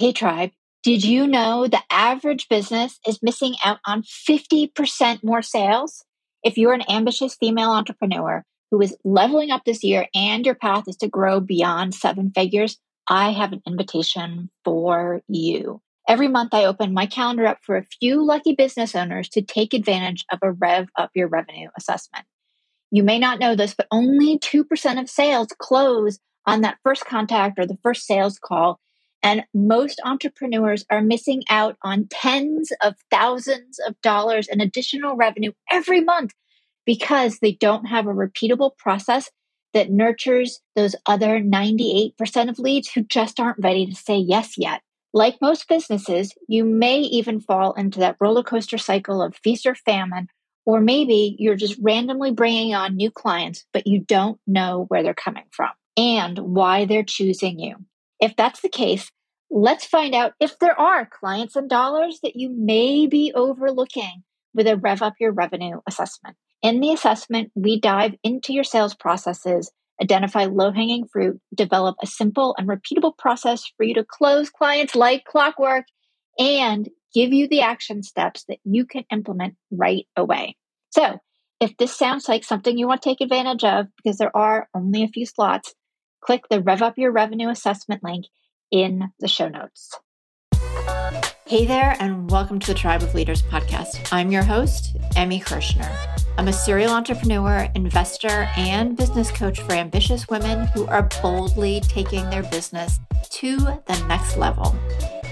Hey, tribe. Did you know the average business is missing out on 50% more sales? If you're an ambitious female entrepreneur who is leveling up this year and your path is to grow beyond seven figures, I have an invitation for you. Every month, I open my calendar up for a few lucky business owners to take advantage of a Rev Up Your Revenue assessment. You may not know this, but only 2% of sales close on that first contact or the first sales call. And most entrepreneurs are missing out on tens of thousands of dollars in additional revenue every month because they don't have a repeatable process that nurtures those other 98% of leads who just aren't ready to say yes yet. Like most businesses, you may even fall into that roller coaster cycle of feast or famine, or maybe you're just randomly bringing on new clients, but you don't know where they're coming from and why they're choosing you. If that's the case, let's find out if there are clients and dollars that you may be overlooking with a Rev Up Your Revenue assessment. In the assessment, we dive into your sales processes, identify low hanging fruit, develop a simple and repeatable process for you to close clients like clockwork, and give you the action steps that you can implement right away. So, if this sounds like something you want to take advantage of, because there are only a few slots, click the Rev Up Your Revenue assessment link in the show notes. Hey there, and welcome to the Tribe of Leaders podcast. I'm your host, Emmy Kirschner. I'm a serial entrepreneur, investor, and business coach for ambitious women who are boldly taking their business to the next level.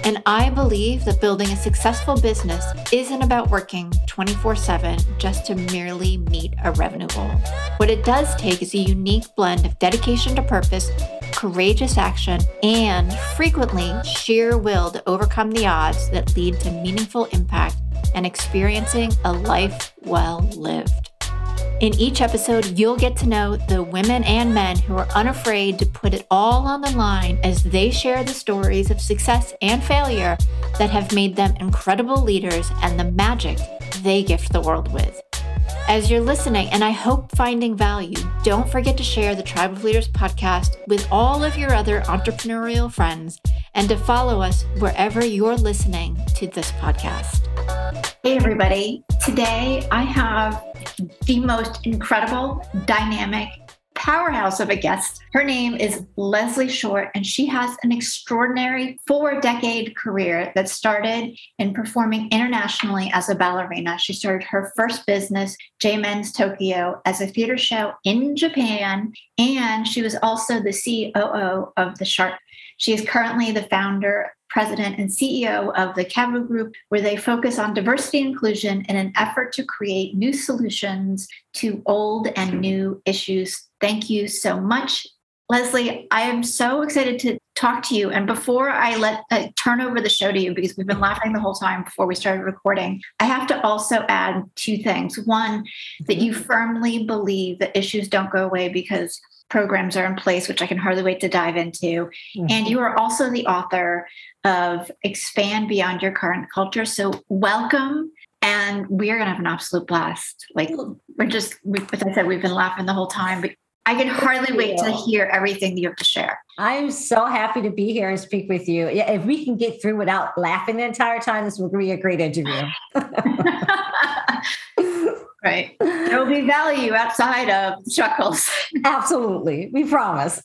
And I believe that building a successful business isn't about working 24 7 just to merely meet a revenue goal. What it does take is a unique blend of dedication to purpose, courageous action, and frequently sheer will to overcome the odds that lead to meaningful impact and experiencing a life well lived. In each episode, you'll get to know the women and men who are unafraid to put it all on the line as they share the stories of success and failure that have made them incredible leaders and the magic they gift the world with. As you're listening, and I hope finding value, don't forget to share the Tribe of Leaders podcast with all of your other entrepreneurial friends and to follow us wherever you're listening to this podcast. Hey, everybody. Today I have the most incredible, dynamic, powerhouse of a guest. Her name is Leslie Short, and she has an extraordinary four decade career that started in performing internationally as a ballerina. She started her first business, J Men's Tokyo, as a theater show in Japan, and she was also the COO of the Shark. She is currently the founder president and CEO of the Cavu Group, where they focus on diversity inclusion in an effort to create new solutions to old and new issues. Thank you so much. Leslie, I am so excited to talk to you. And before I let uh, turn over the show to you, because we've been laughing the whole time before we started recording, I have to also add two things. One, that you firmly believe that issues don't go away because programs are in place, which I can hardly wait to dive into. Mm-hmm. And you are also the author of Expand Beyond Your Current Culture. So, welcome. And we are going to have an absolute blast. Like, we're just, we, as I said, we've been laughing the whole time, but I can hardly wait to hear everything that you have to share. I'm so happy to be here and speak with you. Yeah, if we can get through without laughing the entire time, this will be a great interview. right. There will be value outside of chuckles. Absolutely. We promise.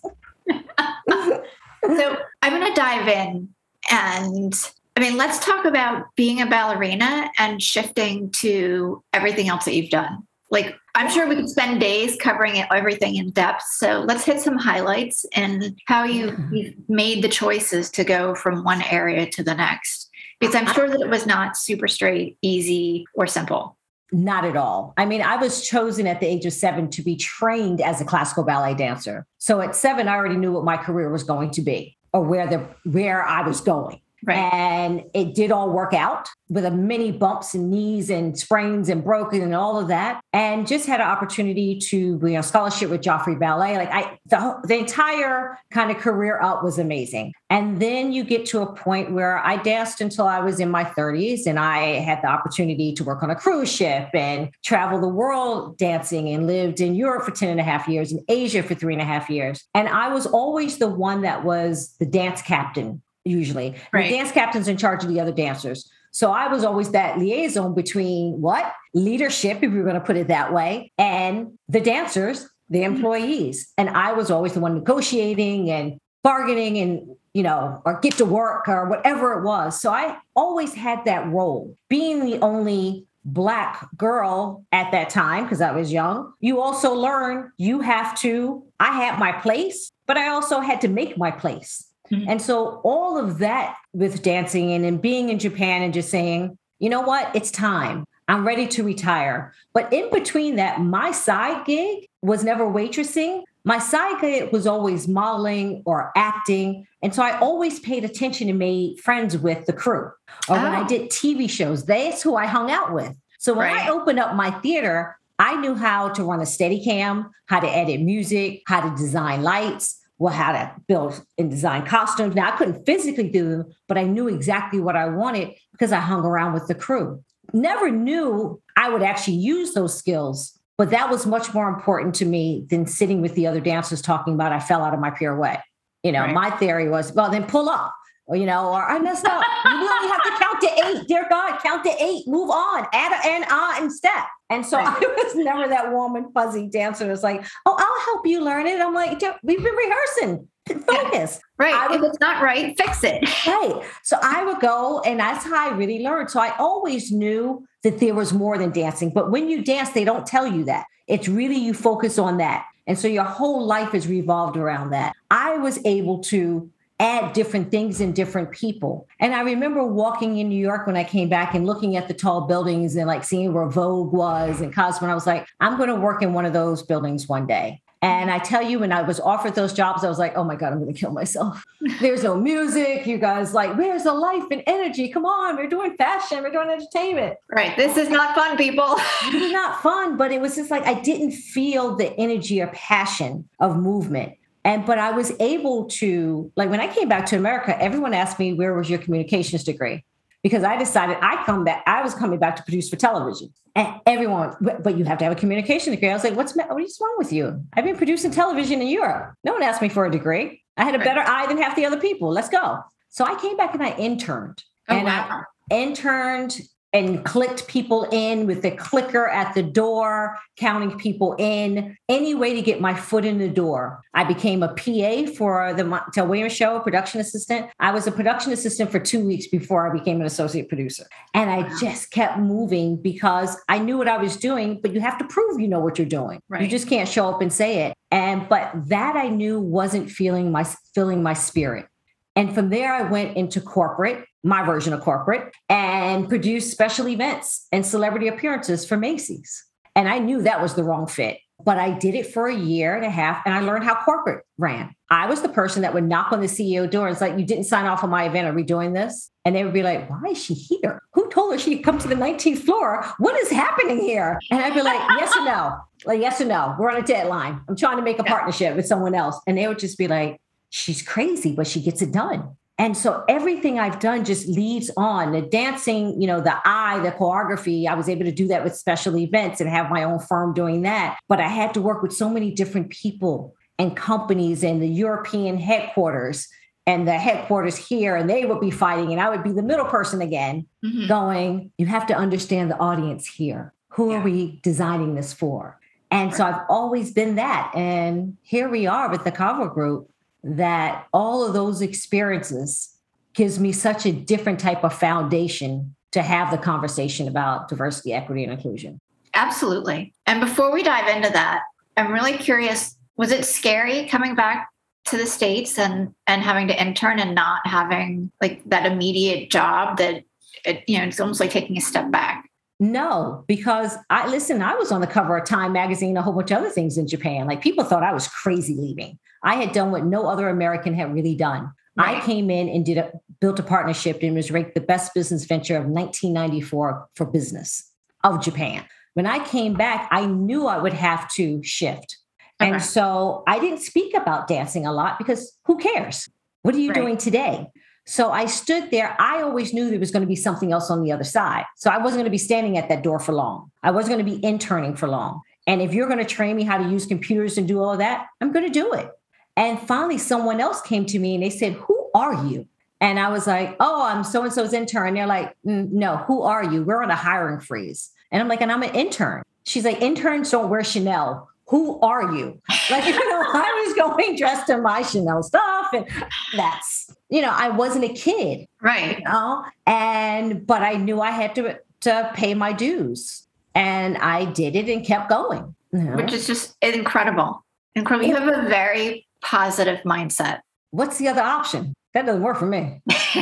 so I'm going to dive in and I mean, let's talk about being a ballerina and shifting to everything else that you've done. Like, I'm sure we could spend days covering it, everything in depth. So let's hit some highlights and how you, mm-hmm. you've made the choices to go from one area to the next. Because I'm sure that it was not super straight, easy, or simple. Not at all. I mean, I was chosen at the age of seven to be trained as a classical ballet dancer. So at seven, I already knew what my career was going to be or where the where I was going. Right. And it did all work out with a many bumps and knees and sprains and broken and all of that. And just had an opportunity to, you know, scholarship with Joffrey Ballet. Like I, the, the entire kind of career up was amazing. And then you get to a point where I danced until I was in my 30s and I had the opportunity to work on a cruise ship and travel the world dancing and lived in Europe for 10 and a half years and Asia for three and a half years. And I was always the one that was the dance captain usually. Right. The dance captain's in charge of the other dancers. So I was always that liaison between what? Leadership, if you're going to put it that way, and the dancers, the mm-hmm. employees. And I was always the one negotiating and bargaining and, you know, or get to work or whatever it was. So I always had that role. Being the only black girl at that time because I was young, you also learn you have to, I had my place, but I also had to make my place. Mm-hmm. And so all of that with dancing and, and being in Japan and just saying, you know what, it's time. I'm ready to retire. But in between that, my side gig was never waitressing. My side gig was always modeling or acting. And so I always paid attention and made friends with the crew. Or oh. when I oh. did TV shows, that's who I hung out with. So when right. I opened up my theater, I knew how to run a steady cam, how to edit music, how to design lights, well, how to build and design costumes. Now I couldn't physically do them, but I knew exactly what I wanted because I hung around with the crew. Never knew I would actually use those skills, but that was much more important to me than sitting with the other dancers talking about I fell out of my pirouette. You know, right. my theory was, well, then pull up or you know, or I messed up. you really have to count to eight. Dear God, count to eight. Move on. Add an ah and step. And so right. I was never that warm and fuzzy dancer. It's like, oh, I'll help you learn it. I'm like, we've been rehearsing. Focus. Yeah. Right. Would, if it's not right, fix it. Right. So I would go, and that's how I really learned. So I always knew that there was more than dancing. But when you dance, they don't tell you that. It's really you focus on that. And so your whole life is revolved around that. I was able to add different things in different people. And I remember walking in New York when I came back and looking at the tall buildings and like seeing where Vogue was and Cosmo. And I was like, I'm going to work in one of those buildings one day. And I tell you, when I was offered those jobs, I was like, oh my God, I'm going to kill myself. There's no music. You guys, like, where's the life and energy? Come on, we're doing fashion, we're doing entertainment. Right. This is not fun, people. not fun, but it was just like I didn't feel the energy or passion of movement. And but I was able to, like when I came back to America, everyone asked me, where was your communications degree? Because I decided I come back, I was coming back to produce for television. And everyone, but you have to have a communication degree. I was like, what's what is wrong with you? I've been producing television in Europe. No one asked me for a degree. I had a better eye than half the other people. Let's go. So I came back and I interned. Oh, and wow. I interned and clicked people in with the clicker at the door, counting people in, any way to get my foot in the door. I became a PA for the Montel Williams show, production assistant. I was a production assistant for two weeks before I became an associate producer. And I just kept moving because I knew what I was doing, but you have to prove you know what you're doing. Right. You just can't show up and say it. And but that I knew wasn't feeling my filling my spirit. And from there, I went into corporate, my version of corporate, and produced special events and celebrity appearances for Macy's. And I knew that was the wrong fit, but I did it for a year and a half and I learned how corporate ran. I was the person that would knock on the CEO door and it's like, you didn't sign off on my event. Are we doing this? And they would be like, why is she here? Who told her she could come to the 19th floor? What is happening here? And I'd be like, yes or no? Like, yes or no? We're on a deadline. I'm trying to make a partnership with someone else. And they would just be like, she's crazy, but she gets it done. And so everything I've done just leads on the dancing, you know, the eye, the choreography. I was able to do that with special events and have my own firm doing that. But I had to work with so many different people and companies and the European headquarters and the headquarters here, and they would be fighting, and I would be the middle person again, mm-hmm. going, You have to understand the audience here. Who yeah. are we designing this for? And so I've always been that. And here we are with the Cavu Group that all of those experiences gives me such a different type of foundation to have the conversation about diversity, equity, and inclusion. Absolutely. And before we dive into that, I'm really curious was it scary coming back to the states and and having to intern and not having like that immediate job that it, you know it's almost like taking a step back no, because I listen, I was on the cover of Time magazine, a whole bunch of other things in Japan. Like people thought I was crazy leaving. I had done what no other American had really done. Right. I came in and did a built a partnership and was ranked the best business venture of 1994 for business of Japan. When I came back, I knew I would have to shift. Okay. And so I didn't speak about dancing a lot because who cares? What are you right. doing today? So I stood there. I always knew there was going to be something else on the other side. So I wasn't going to be standing at that door for long. I wasn't going to be interning for long. And if you're going to train me how to use computers and do all that, I'm going to do it. And finally, someone else came to me and they said, Who are you? And I was like, oh, I'm so and so's intern. They're like, mm, no, who are you? We're on a hiring freeze. And I'm like, and I'm an intern. She's like, interns don't wear Chanel. Who are you? Like, you know, I was going dressed in my Chanel stuff. And that's, you know, I wasn't a kid. Right. You know? And, but I knew I had to, to pay my dues. And I did it and kept going. You know? Which is just incredible. Incredible. You have a very positive mindset. What's the other option? That doesn't work for me.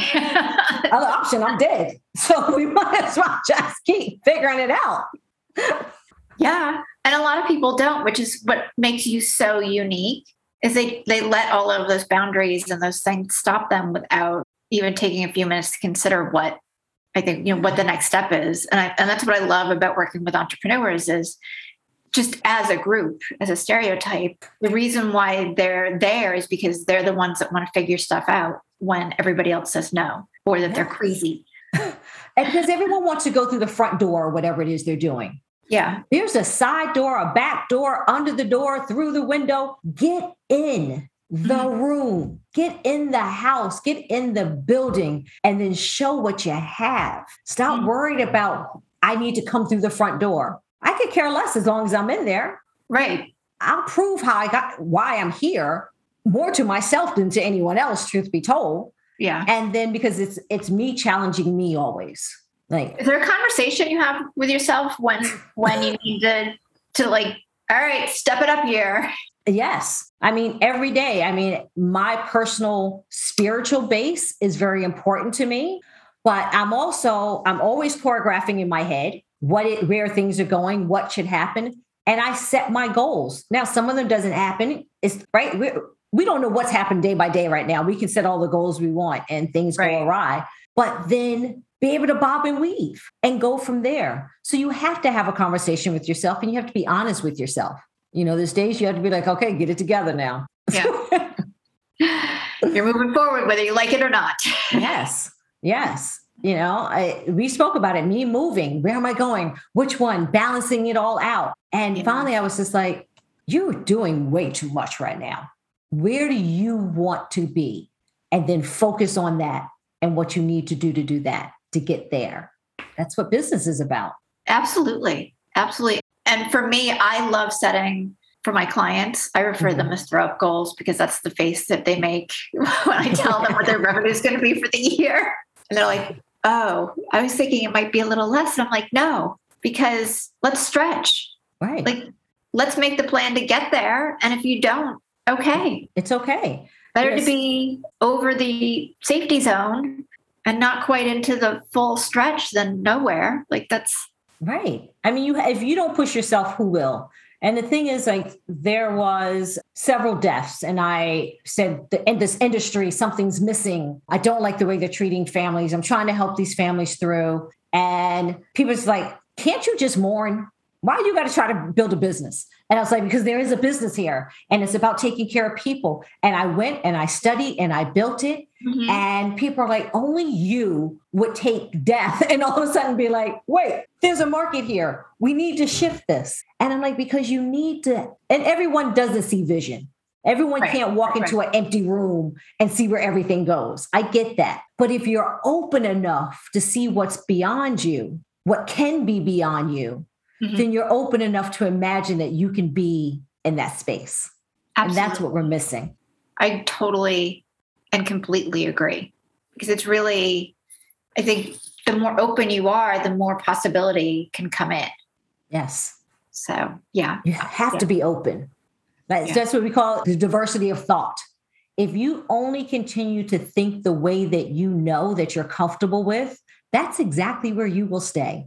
other option, I'm dead. So we might as well just keep figuring it out. Yeah. And a lot of people don't, which is what makes you so unique, is they they let all of those boundaries and those things stop them without even taking a few minutes to consider what I think, you know, what the next step is. And I, and that's what I love about working with entrepreneurs is just as a group, as a stereotype, the reason why they're there is because they're the ones that want to figure stuff out when everybody else says no or that they're crazy. and because everyone wants to go through the front door whatever it is they're doing. Yeah. There's a side door, a back door, under the door, through the window. Get in the mm-hmm. room, get in the house, get in the building, and then show what you have. Stop mm-hmm. worried about, I need to come through the front door. I could care less as long as I'm in there. Right. I'll prove how I got why I'm here more to myself than to anyone else, truth be told. Yeah. And then because it's it's me challenging me always. Like is there a conversation you have with yourself when when you need to to like, all right, step it up here? Yes. I mean, every day. I mean, my personal spiritual base is very important to me, but I'm also, I'm always choreographing in my head what it, where things are going, what should happen. And I set my goals. Now, some of them doesn't happen. It's right. We, we don't know what's happened day by day right now. We can set all the goals we want and things right. go awry, but then be able to bob and weave and go from there. So you have to have a conversation with yourself and you have to be honest with yourself. You know, there's days you have to be like, okay, get it together now. Yeah. You're moving forward, whether you like it or not. yes. Yes you know I, we spoke about it me moving where am i going which one balancing it all out and yeah. finally i was just like you're doing way too much right now where do you want to be and then focus on that and what you need to do to do that to get there that's what business is about absolutely absolutely and for me i love setting for my clients, I refer mm-hmm. them as throw up goals because that's the face that they make when I tell them what their revenue is going to be for the year. And they're like, oh, I was thinking it might be a little less. And I'm like, no, because let's stretch. Right. Like, let's make the plan to get there. And if you don't, okay. It's okay. Better yes. to be over the safety zone and not quite into the full stretch then nowhere. Like, that's right. I mean, you if you don't push yourself, who will? And the thing is, like, there was several deaths, and I said, in this industry, something's missing. I don't like the way they're treating families. I'm trying to help these families through. And people's like, can't you just mourn? Why you got to try to build a business? And I was like, because there is a business here and it's about taking care of people. And I went and I studied and I built it. Mm-hmm. And people are like, only you would take death and all of a sudden be like, wait, there's a market here. We need to shift this. And I'm like, because you need to, and everyone doesn't see vision. Everyone right. can't walk right. into an empty room and see where everything goes. I get that. But if you're open enough to see what's beyond you, what can be beyond you, mm-hmm. then you're open enough to imagine that you can be in that space. Absolutely. And that's what we're missing. I totally and completely agree because it's really, I think the more open you are, the more possibility can come in. Yes. So, yeah. You have yeah. to be open. That's, yeah. that's what we call the diversity of thought. If you only continue to think the way that you know that you're comfortable with, that's exactly where you will stay.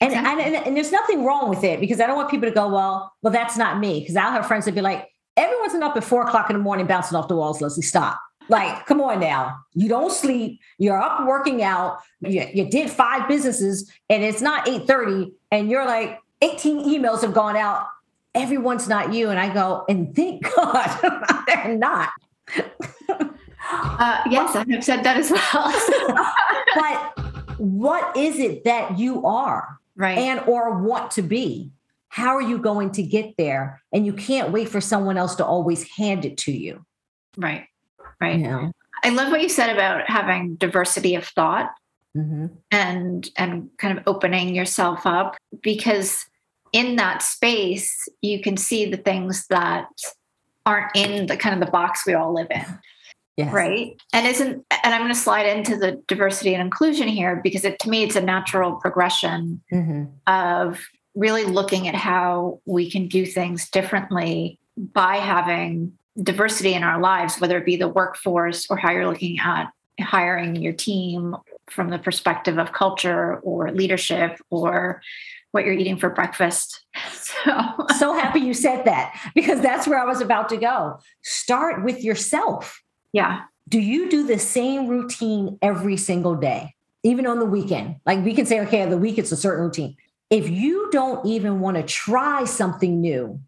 And, exactly. and, and, and, there's nothing wrong with it because I don't want people to go, well, well, that's not me. Because I'll have friends that be like, everyone's up at four o'clock in the morning bouncing off the walls, Leslie. Stop. Like, come on now. You don't sleep. You're up working out. You, you did five businesses and it's not 8:30, and you're like, 18 emails have gone out. Everyone's not you. And I go, and thank God they're not. uh, yes, I have said that as well. but what is it that you are? Right and or want to be how are you going to get there and you can't wait for someone else to always hand it to you right right you know? I love what you said about having diversity of thought mm-hmm. and and kind of opening yourself up because in that space you can see the things that aren't in the kind of the box we all live in. Yes. Right. And isn't, and I'm going to slide into the diversity and inclusion here because it, to me, it's a natural progression mm-hmm. of really looking at how we can do things differently by having diversity in our lives, whether it be the workforce or how you're looking at hiring your team from the perspective of culture or leadership or what you're eating for breakfast. So, so happy you said that because that's where I was about to go. Start with yourself. Yeah. Do you do the same routine every single day, even on the weekend? Like we can say, okay, the week it's a certain routine. If you don't even want to try something new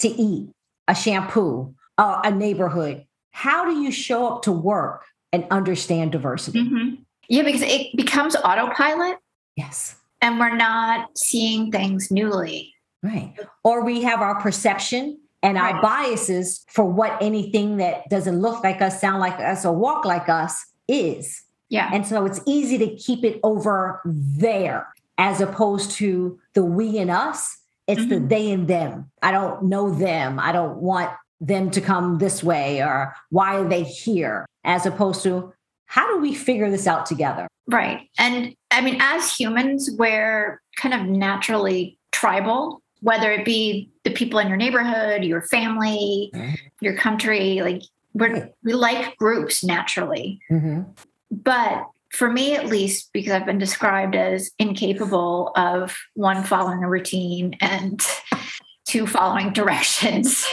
to eat, a shampoo, uh, a neighborhood, how do you show up to work and understand diversity? Mm-hmm. Yeah, because it becomes autopilot. Yes and we're not seeing things newly. Right. Or we have our perception and our biases for what anything that doesn't look like us, sound like us, or walk like us is. Yeah. And so it's easy to keep it over there as opposed to the we and us. It's mm-hmm. the they and them. I don't know them. I don't want them to come this way or why are they here? As opposed to how do we figure this out together? Right. And I mean, as humans, we're kind of naturally tribal, whether it be the people in your neighborhood, your family, mm-hmm. your country, like we're, we like groups naturally. Mm-hmm. But for me, at least, because I've been described as incapable of one, following a routine and two, following directions.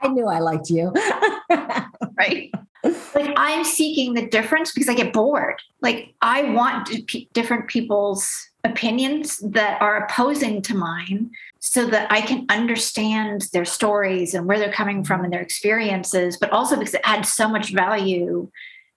I knew I liked you. right like I'm seeking the difference because I get bored. Like I want different people's opinions that are opposing to mine so that I can understand their stories and where they're coming from mm-hmm. and their experiences, but also because it adds so much value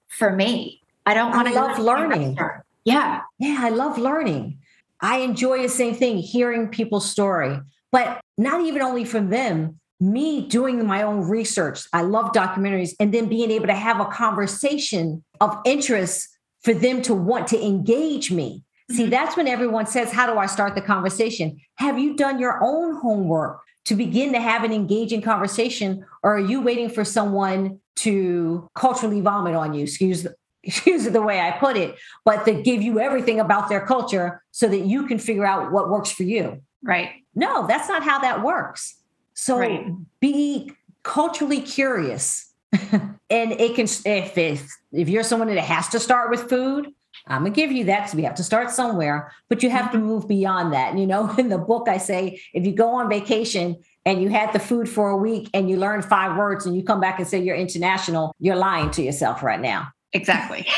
for me. I don't want to love learning. Yeah. Yeah, I love learning. I enjoy the same thing, hearing people's story, but not even only from them, me doing my own research. I love documentaries and then being able to have a conversation of interest for them to want to engage me. Mm-hmm. See, that's when everyone says, How do I start the conversation? Have you done your own homework to begin to have an engaging conversation? Or are you waiting for someone to culturally vomit on you? Excuse excuse the way I put it, but to give you everything about their culture so that you can figure out what works for you. Right. No, that's not how that works. So right. be culturally curious. and it can if if if you're someone that has to start with food, I'm gonna give you that because we have to start somewhere, but you have to mm-hmm. move beyond that. And, You know, in the book, I say if you go on vacation and you had the food for a week and you learn five words and you come back and say you're international, you're lying to yourself right now. Exactly.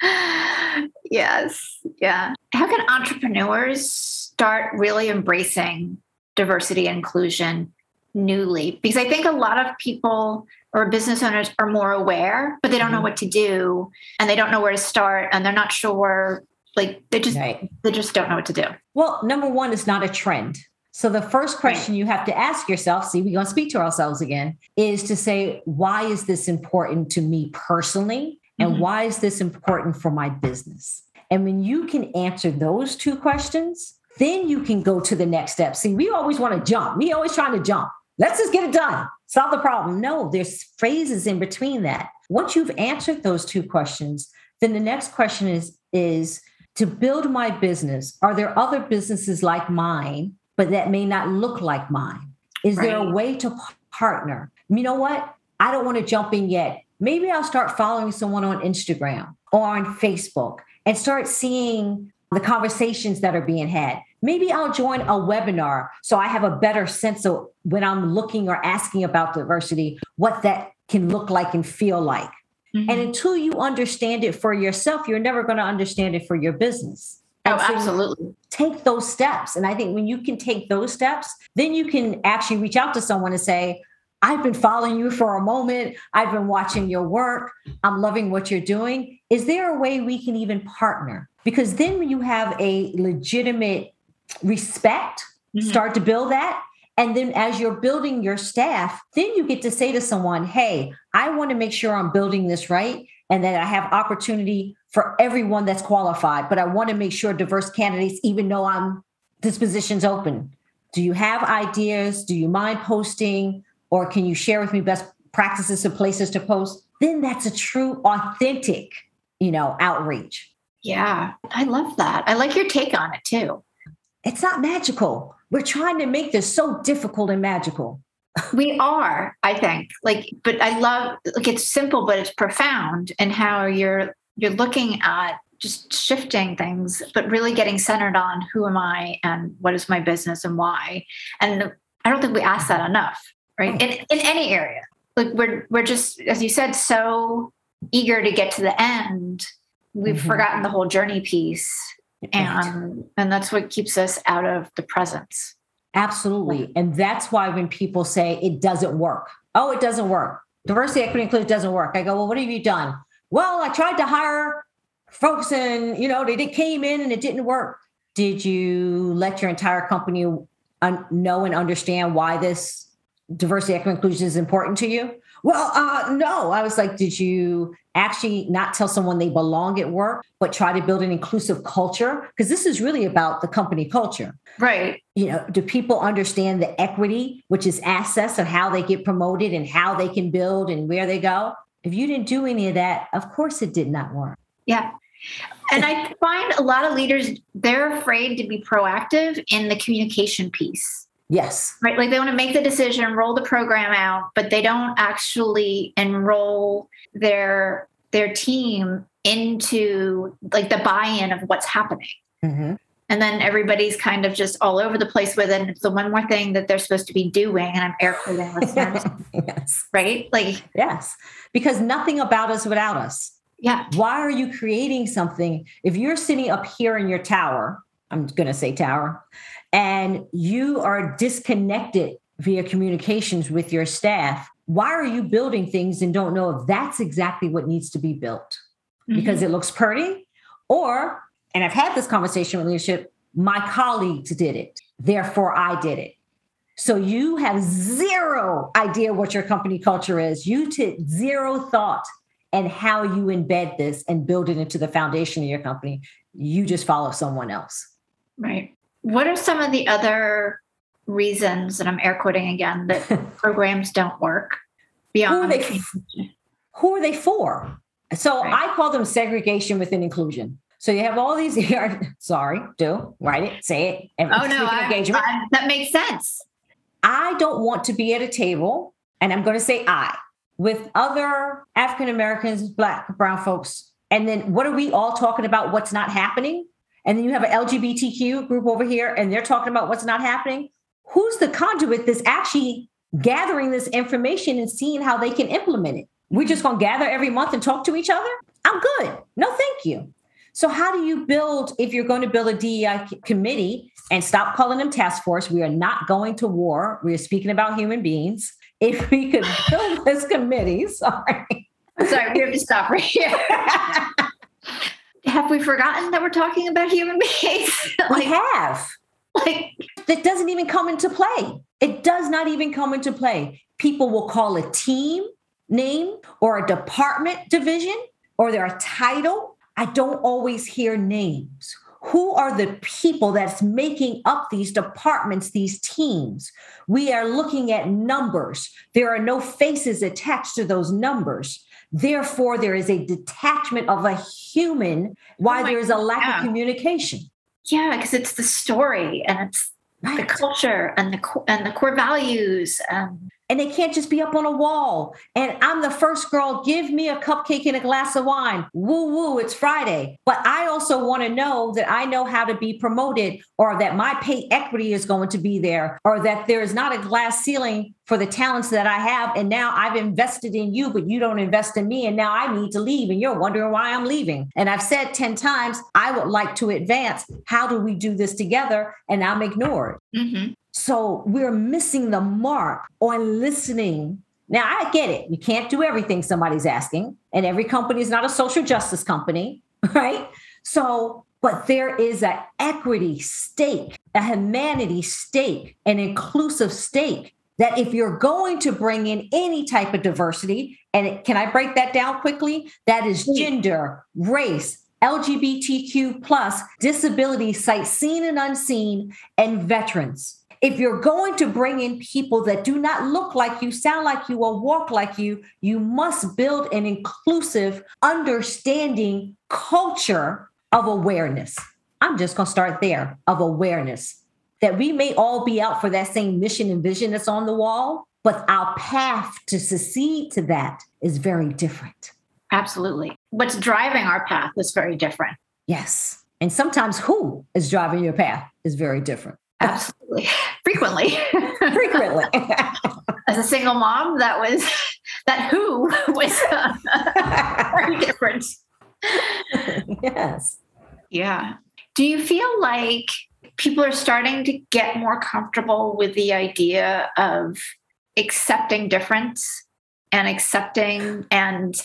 yes. Yeah. How can entrepreneurs start really embracing diversity and inclusion newly because I think a lot of people or business owners are more aware, but they don't know mm-hmm. what to do and they don't know where to start and they're not sure like they just right. they just don't know what to do. Well, number one is not a trend. So the first question right. you have to ask yourself, see, we're going to speak to ourselves again, is to say, why is this important to me personally? And mm-hmm. why is this important for my business? And when you can answer those two questions, then you can go to the next step. See, we always want to jump. We always trying to jump. Let's just get it done. Solve the problem. No, there's phrases in between that. Once you've answered those two questions, then the next question is is to build my business. Are there other businesses like mine, but that may not look like mine? Is right. there a way to partner? You know what? I don't want to jump in yet. Maybe I'll start following someone on Instagram or on Facebook and start seeing the conversations that are being had. Maybe I'll join a webinar so I have a better sense of when I'm looking or asking about diversity, what that can look like and feel like. Mm-hmm. And until you understand it for yourself, you're never going to understand it for your business. Oh, and oh, so absolutely. Take those steps. And I think when you can take those steps, then you can actually reach out to someone and say, I've been following you for a moment. I've been watching your work. I'm loving what you're doing. Is there a way we can even partner? Because then when you have a legitimate respect, mm-hmm. start to build that. And then as you're building your staff, then you get to say to someone, hey, I want to make sure I'm building this right and that I have opportunity for everyone that's qualified, but I want to make sure diverse candidates, even though I'm this position's open. Do you have ideas? Do you mind posting? Or can you share with me best practices of places to post? Then that's a true, authentic, you know, outreach. Yeah, I love that. I like your take on it too. It's not magical. We're trying to make this so difficult and magical. we are, I think. Like, but I love like it's simple, but it's profound and how you're you're looking at just shifting things, but really getting centered on who am I and what is my business and why. And I don't think we ask that enough, right? In in any area. Like we're we're just, as you said, so eager to get to the end. We've mm-hmm. forgotten the whole journey piece. And and that's what keeps us out of the presence. Absolutely. And that's why when people say it doesn't work, oh, it doesn't work. Diversity, equity, inclusion doesn't work. I go, well, what have you done? Well, I tried to hire folks and, you know, they came in and it didn't work. Did you let your entire company un- know and understand why this diversity, equity, inclusion is important to you? Well, uh, no. I was like, did you actually not tell someone they belong at work, but try to build an inclusive culture? Because this is really about the company culture. Right. You know, do people understand the equity, which is access of how they get promoted and how they can build and where they go? If you didn't do any of that, of course it did not work. Yeah. And I find a lot of leaders, they're afraid to be proactive in the communication piece. Yes. Right. Like they want to make the decision, roll the program out, but they don't actually enroll their their team into like the buy-in of what's happening. Mm-hmm. And then everybody's kind of just all over the place with it. And it's the one more thing that they're supposed to be doing. And I'm air quoting listeners. yes. Right? Like yes. Because nothing about us without us. Yeah. Why are you creating something? If you're sitting up here in your tower, I'm gonna say tower, and you are disconnected via communications with your staff, why are you building things and don't know if that's exactly what needs to be built? Mm-hmm. Because it looks pretty? Or, and I've had this conversation with leadership, my colleagues did it, therefore I did it. So you have zero idea what your company culture is. You took zero thought and how you embed this and build it into the foundation of your company. You just follow someone else. Right. What are some of the other reasons, and I'm air quoting again, that programs don't work beyond? Who are they, who are they for? So right. I call them segregation within inclusion. So you have all these. Sorry, do write it, say it. Oh no, I, I, that makes sense. I don't want to be at a table, and I'm going to say I with other African Americans, Black, Brown folks, and then what are we all talking about? What's not happening? And then you have an LGBTQ group over here, and they're talking about what's not happening. Who's the conduit that's actually gathering this information and seeing how they can implement it? We're just going to gather every month and talk to each other? I'm good. No, thank you. So, how do you build, if you're going to build a DEI committee and stop calling them task force? We are not going to war. We are speaking about human beings. If we could build this committee, sorry. Sorry, we have to stop right here. have we forgotten that we're talking about human beings? like, we have. Like that doesn't even come into play. It does not even come into play. People will call a team name or a department division or their title. I don't always hear names. Who are the people that's making up these departments, these teams? We are looking at numbers. There are no faces attached to those numbers. Therefore, there is a detachment of a human why oh there is a lack yeah. of communication. Yeah, because it's the story and it's right. the culture and the and the core values. And and they can't just be up on a wall. And I'm the first girl, give me a cupcake and a glass of wine. Woo woo, it's Friday. But I also want to know that I know how to be promoted or that my pay equity is going to be there or that there is not a glass ceiling for the talents that I have. And now I've invested in you, but you don't invest in me. And now I need to leave. And you're wondering why I'm leaving. And I've said 10 times, I would like to advance. How do we do this together? And I'm ignored. Mm-hmm. So we're missing the mark on listening. Now, I get it. You can't do everything somebody's asking, and every company is not a social justice company, right? So, but there is an equity stake, a humanity stake, an inclusive stake that if you're going to bring in any type of diversity, and can I break that down quickly? That is gender, race, LGBTQ plus, disability, sight seen and unseen, and veterans. If you're going to bring in people that do not look like you, sound like you, or walk like you, you must build an inclusive, understanding culture of awareness. I'm just going to start there of awareness that we may all be out for that same mission and vision that's on the wall, but our path to succeed to that is very different. Absolutely. What's driving our path is very different. Yes. And sometimes who is driving your path is very different. Absolutely. Frequently. Frequently. As a single mom, that was that who was uh, very different. Yes. Yeah. Do you feel like people are starting to get more comfortable with the idea of accepting difference and accepting and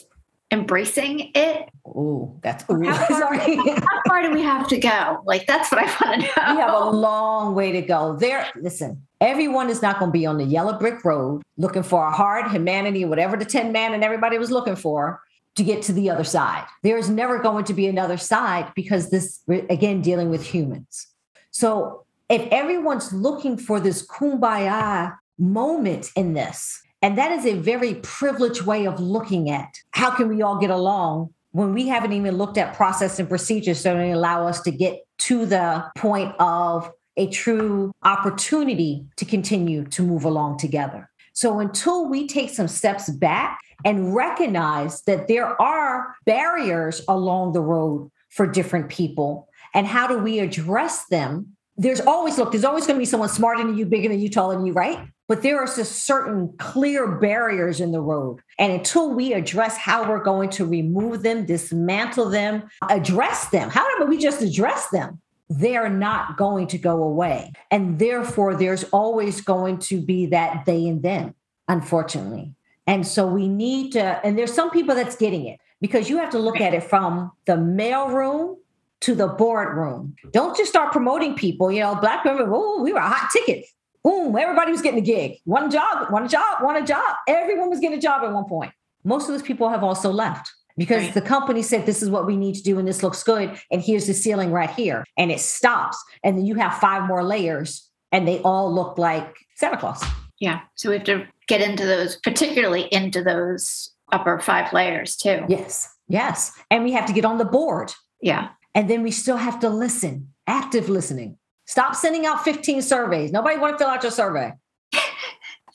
embracing it. Oh, that's ooh, how, far, how far do we have to go? Like that's what I want to know. We have a long way to go. There, listen, everyone is not going to be on the yellow brick road looking for a hard humanity, whatever the 10 man and everybody was looking for to get to the other side. There is never going to be another side because this, again, dealing with humans. So if everyone's looking for this kumbaya moment in this, and that is a very privileged way of looking at how can we all get along when we haven't even looked at process and procedures to allow us to get to the point of a true opportunity to continue to move along together. So until we take some steps back and recognize that there are barriers along the road for different people and how do we address them there's always look there's always going to be someone smarter than you bigger than you taller than you right but there are certain clear barriers in the road and until we address how we're going to remove them dismantle them address them how about we just address them they're not going to go away and therefore there's always going to be that they and them unfortunately and so we need to and there's some people that's getting it because you have to look at it from the mail room to the boardroom. Don't just start promoting people. You know, black women, oh, we were a hot ticket. Boom, everybody was getting a gig. One job, one job, one a job. Everyone was getting a job at one point. Most of those people have also left because right. the company said this is what we need to do and this looks good. And here's the ceiling right here. And it stops. And then you have five more layers and they all look like Santa Claus. Yeah. So we have to get into those, particularly into those upper five layers too. Yes. Yes. And we have to get on the board. Yeah. And then we still have to listen, active listening. Stop sending out 15 surveys. Nobody want to fill out your survey.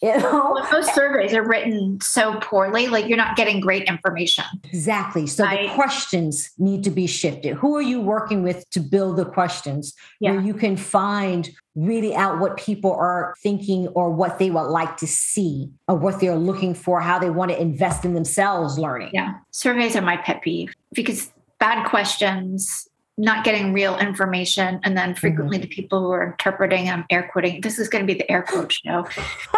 You know? Well, those surveys are written so poorly, like you're not getting great information. Exactly. So I, the questions need to be shifted. Who are you working with to build the questions yeah. where you can find really out what people are thinking or what they would like to see or what they're looking for, how they want to invest in themselves learning? Yeah. Surveys are my pet peeve because bad questions not getting real information and then frequently mm-hmm. the people who are interpreting i'm air quoting this is going to be the air quote show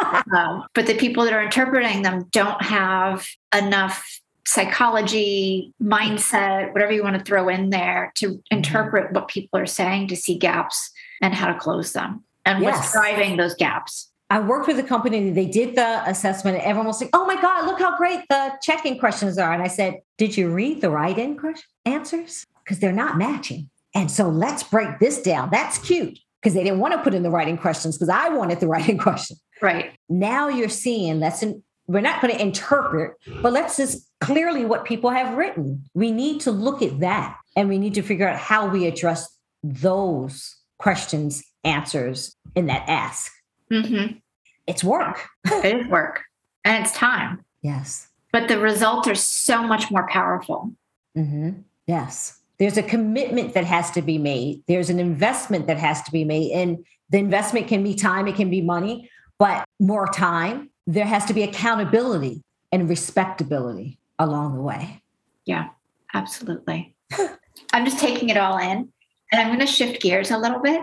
um, but the people that are interpreting them don't have enough psychology mindset whatever you want to throw in there to mm-hmm. interpret what people are saying to see gaps and how to close them and yes. what's driving those gaps I worked with a company, they did the assessment, and everyone was like, oh my God, look how great the check-in questions are. And I said, Did you read the write-in answers? Because they're not matching. And so let's break this down. That's cute because they didn't want to put in the writing questions because I wanted the writing question. Right. Now you're seeing, in, we're not going to interpret, but let's just clearly what people have written. We need to look at that and we need to figure out how we address those questions, answers in that ask. Mm-hmm. It's work. it is work and it's time. Yes. But the results are so much more powerful. Mm-hmm. Yes there's a commitment that has to be made. There's an investment that has to be made and the investment can be time it can be money but more time there has to be accountability and respectability along the way. Yeah absolutely. I'm just taking it all in and i'm going to shift gears a little bit.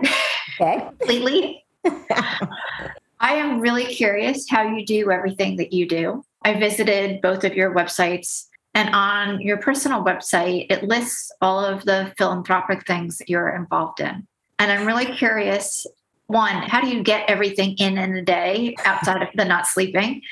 Okay. Completely. I am really curious how you do everything that you do. I visited both of your websites And on your personal website, it lists all of the philanthropic things that you're involved in. And I'm really curious one, how do you get everything in in a day outside of the not sleeping?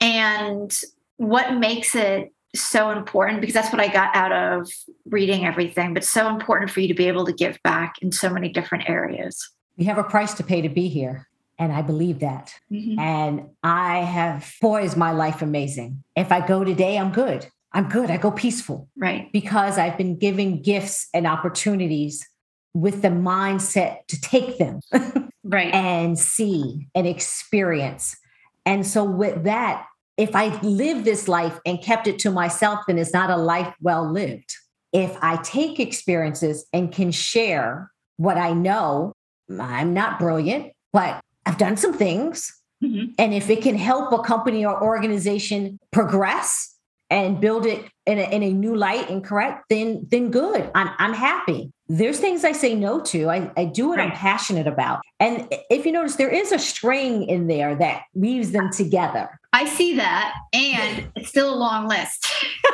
And what makes it so important? Because that's what I got out of reading everything, but so important for you to be able to give back in so many different areas. We have a price to pay to be here. And I believe that. Mm-hmm. And I have, boy, is my life amazing. If I go today, I'm good. I'm good. I go peaceful. Right. Because I've been given gifts and opportunities with the mindset to take them. right. And see and experience. And so, with that, if I live this life and kept it to myself, then it's not a life well lived. If I take experiences and can share what I know, I'm not brilliant, but I've done some things. Mm-hmm. And if it can help a company or organization progress and build it in a, in a new light and correct, then then good. I'm I'm happy. There's things I say no to. I, I do what right. I'm passionate about. And if you notice, there is a string in there that weaves them together. I see that, and it's still a long list.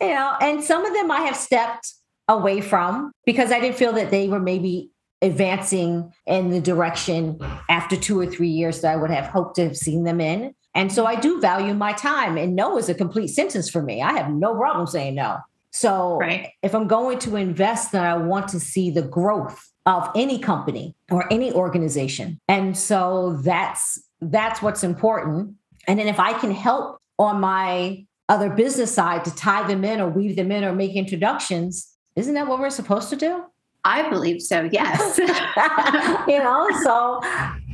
you know, and some of them I have stepped away from because I didn't feel that they were maybe advancing in the direction after two or three years that I would have hoped to have seen them in. And so I do value my time. And no is a complete sentence for me. I have no problem saying no. So right. if I'm going to invest, then I want to see the growth of any company or any organization. And so that's that's what's important. And then if I can help on my other business side to tie them in or weave them in or make introductions, isn't that what we're supposed to do? I believe so, yes. you know, so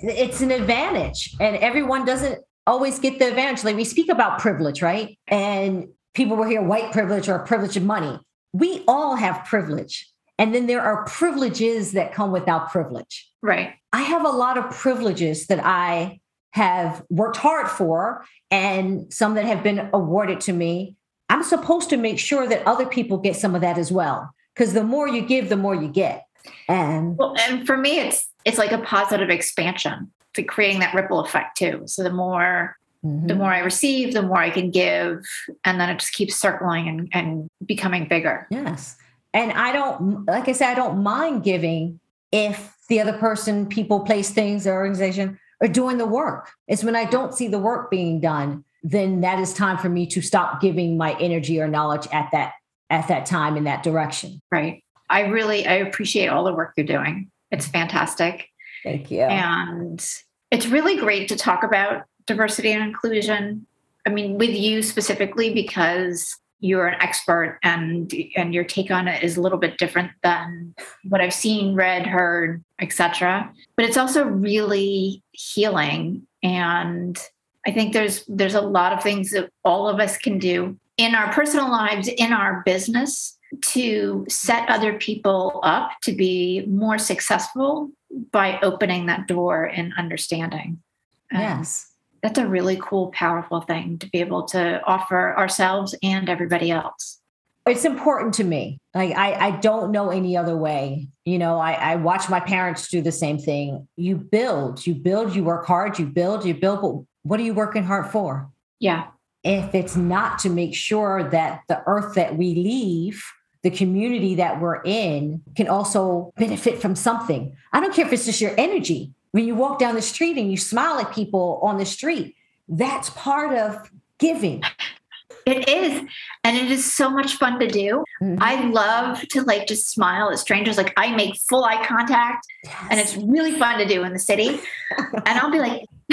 it's an advantage. And everyone doesn't always get the advantage. Like we speak about privilege, right? And people will hear white privilege or privilege of money. We all have privilege. And then there are privileges that come without privilege. Right. I have a lot of privileges that I have worked hard for and some that have been awarded to me. I'm supposed to make sure that other people get some of that as well. Because the more you give, the more you get. And well, and for me, it's it's like a positive expansion to creating that ripple effect too. So the more mm-hmm. the more I receive, the more I can give, and then it just keeps circling and, and becoming bigger. Yes. And I don't like I said, I don't mind giving if the other person, people, place, things, the organization are doing the work. It's when I don't see the work being done, then that is time for me to stop giving my energy or knowledge at that at that time in that direction. Right. I really I appreciate all the work you're doing. It's fantastic. Thank you. And it's really great to talk about diversity and inclusion. I mean, with you specifically, because you're an expert and and your take on it is a little bit different than what I've seen, read, heard, etc. But it's also really healing. And I think there's there's a lot of things that all of us can do in our personal lives, in our business, to set other people up to be more successful by opening that door and understanding. Um, yes. That's a really cool, powerful thing to be able to offer ourselves and everybody else. It's important to me. Like I, I don't know any other way. You know, I, I watch my parents do the same thing. You build, you build, you work hard, you build, you build, but what are you working hard for? Yeah. If it's not to make sure that the earth that we leave the community that we're in can also benefit from something. I don't care if it's just your energy. When you walk down the street and you smile at people on the street, that's part of giving. It is. And it is so much fun to do. Mm-hmm. I love to like just smile at strangers. Like I make full eye contact yes. and it's really fun to do in the city. and I'll be like,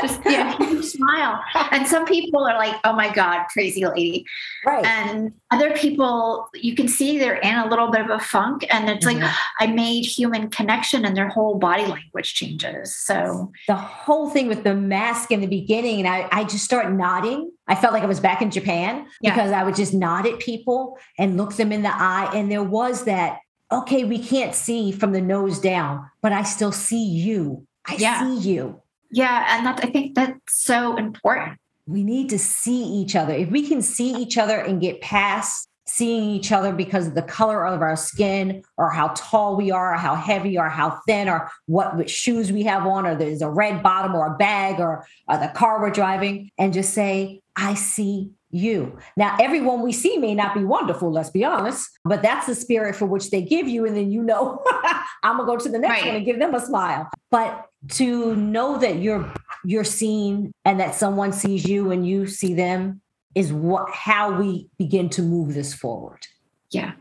just yeah, smile. And some people are like, "Oh my god, crazy lady," right? And other people, you can see they're in a little bit of a funk, and it's mm-hmm. like I made human connection, and their whole body language changes. So the whole thing with the mask in the beginning, and I, I just start nodding. I felt like I was back in Japan yeah. because I would just nod at people and look them in the eye, and there was that. Okay, we can't see from the nose down, but I still see you. I yeah. see you yeah, and that I think that's so important. We need to see each other. If we can see each other and get past seeing each other because of the color of our skin or how tall we are or how heavy or how thin or what shoes we have on or there's a red bottom or a bag or, or the car we're driving and just say I see you. Now, everyone we see may not be wonderful, let's be honest, but that's the spirit for which they give you. And then you know, I'm gonna go to the next right. one and give them a smile. But to know that you're you're seen and that someone sees you and you see them is what how we begin to move this forward. Yeah,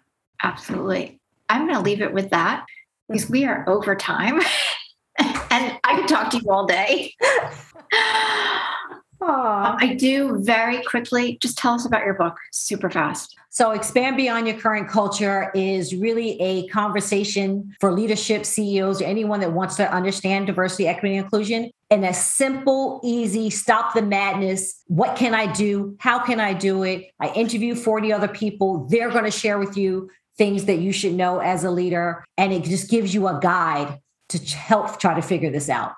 absolutely. I'm gonna leave it with that because we are over time. and I could talk to you all day. Um, I do very quickly. Just tell us about your book super fast. So, Expand Beyond Your Current Culture is really a conversation for leadership, CEOs, or anyone that wants to understand diversity, equity, and inclusion in a simple, easy, stop the madness. What can I do? How can I do it? I interview 40 other people. They're going to share with you things that you should know as a leader. And it just gives you a guide to help try to figure this out.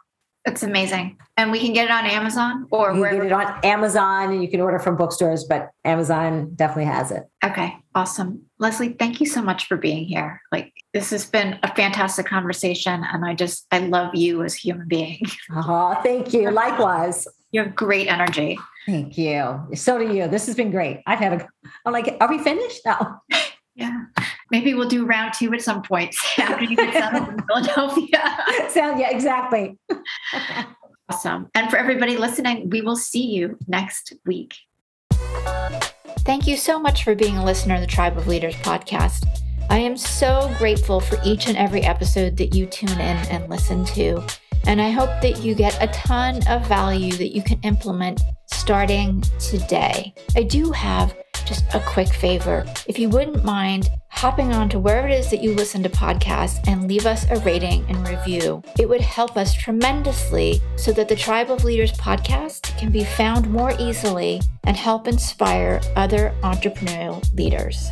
It's amazing. And we can get it on Amazon or you wherever. get it on Amazon and you can order from bookstores, but Amazon definitely has it. Okay. Awesome. Leslie, thank you so much for being here. Like this has been a fantastic conversation. And I just, I love you as a human being. Oh, thank you. Likewise. You have great energy. Thank you. So do you. This has been great. I've had a, I'm like, are we finished? No. Oh. Yeah. Maybe we'll do round two at some point after you get settled in Philadelphia. Sound yeah, exactly. awesome. And for everybody listening, we will see you next week. Thank you so much for being a listener of the Tribe of Leaders podcast. I am so grateful for each and every episode that you tune in and listen to. And I hope that you get a ton of value that you can implement starting today. I do have just a quick favor. If you wouldn't mind hopping on to wherever it is that you listen to podcasts and leave us a rating and review, it would help us tremendously so that the Tribe of Leaders podcast can be found more easily and help inspire other entrepreneurial leaders.